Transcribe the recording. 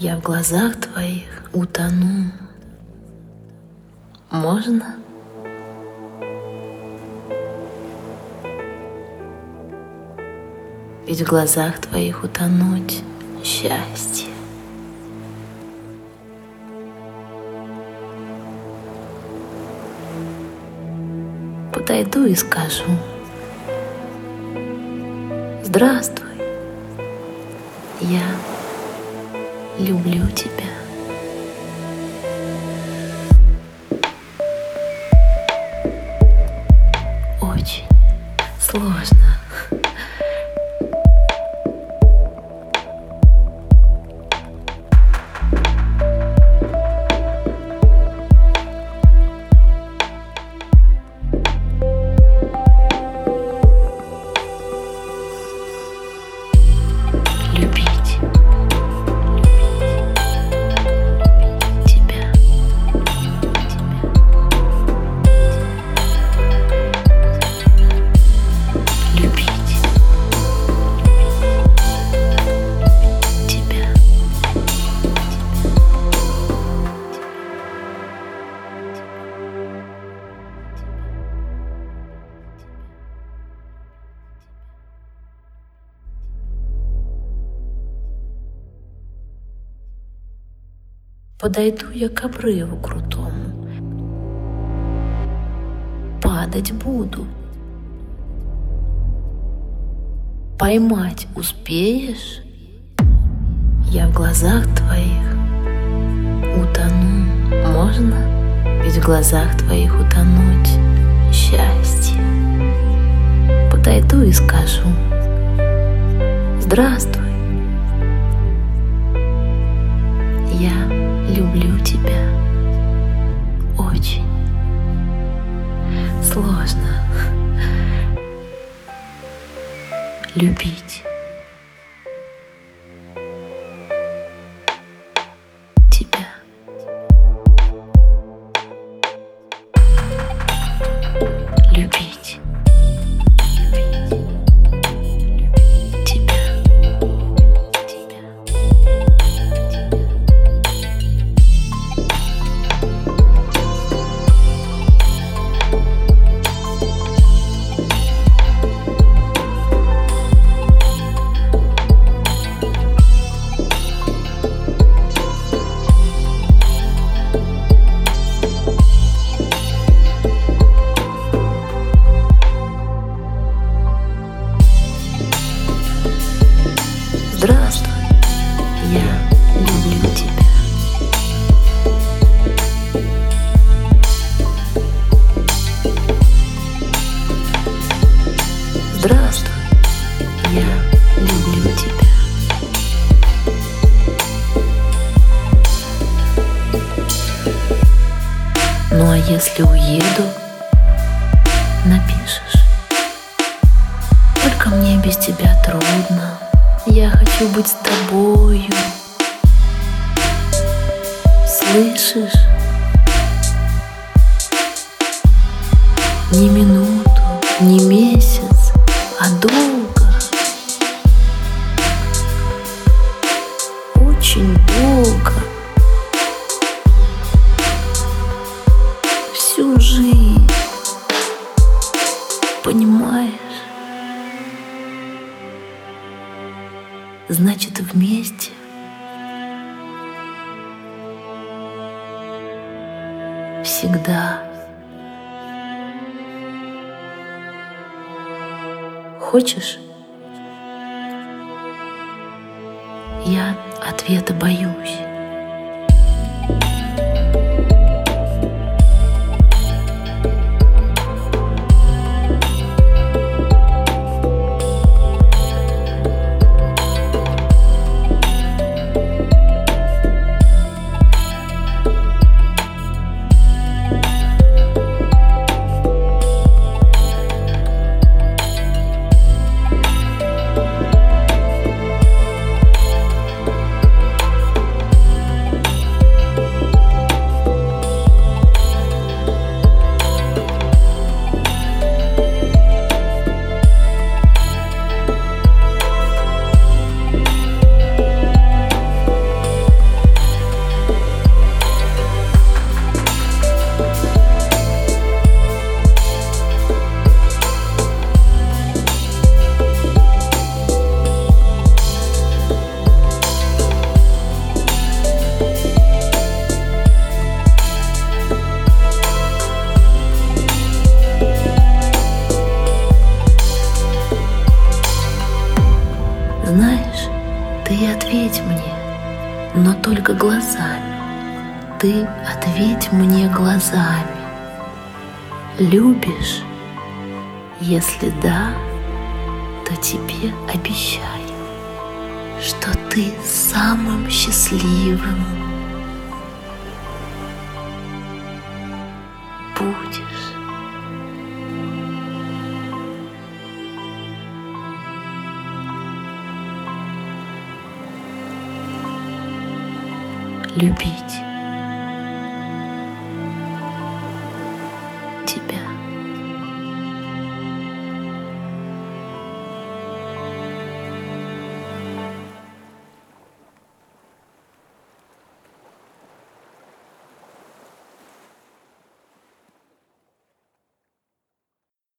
Я в глазах твоих утону. Можно? Ведь в глазах твоих утонуть счастье. Подойду и скажу. Здравствуй, я люблю тебя. Очень сложно. Подойду я к обрыву крутому. Падать буду. Поймать успеешь? Я в глазах твоих утону. Можно? Ведь в глазах твоих утонуть счастье. Подойду и скажу. Здравствуй. Любить я люблю тебя. Ну а если уеду, напишешь. Только мне без тебя трудно. Я хочу быть с тобою. Слышишь? Не минуту, не месяц, а долго. Жизнь. Понимаешь? Значит, вместе. Всегда. Хочешь? Я ответа боюсь. Ответь мне, но только глазами. Ты ответь мне глазами. Любишь? Если да, то тебе обещаю, что ты самым счастливым будешь. Любить.